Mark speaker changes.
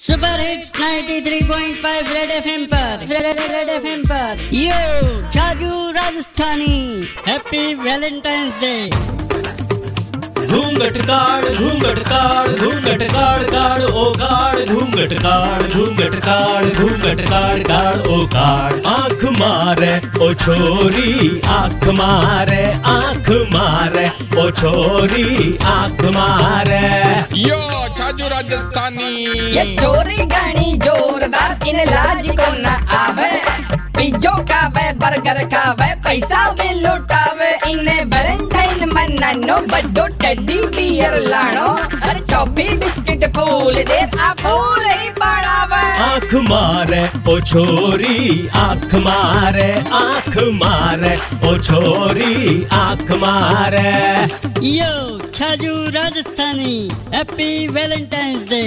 Speaker 1: Super hits 93.5 Red FM पर। Red FM पर। यो Chhaju Rajasthani happy Valentine's day
Speaker 2: घूंघट काड़ घूंघट काड़ घूंघट काड़ काड़ ओ काड़। घूंघट काड़ घूंघट काड़ घूंघट काड़ काड़ ओ काड़। आँख मारे ओ छोरी आँख मारे आँख मारे ओ छोरी आँख मारे।
Speaker 3: यो छाजू राजस्थानी।
Speaker 4: ये चोरी गाणी जोरदार इन लाज को न आवे। पिज्जो खावे बर्गर खावे पैसा भी लुटावे। इन्हें वैलेंटाइन मनानो बड्डो टेडी बियर लाणो। अरे टॉफी बिस्किट फूल दे आ फूल ही पड़ावे
Speaker 2: आँख मारे ओ छोरी आँख मारे आँख मारे ओ छोरी आँख मारे।
Speaker 1: यो Chhaju Rajasthani happy Valentine's day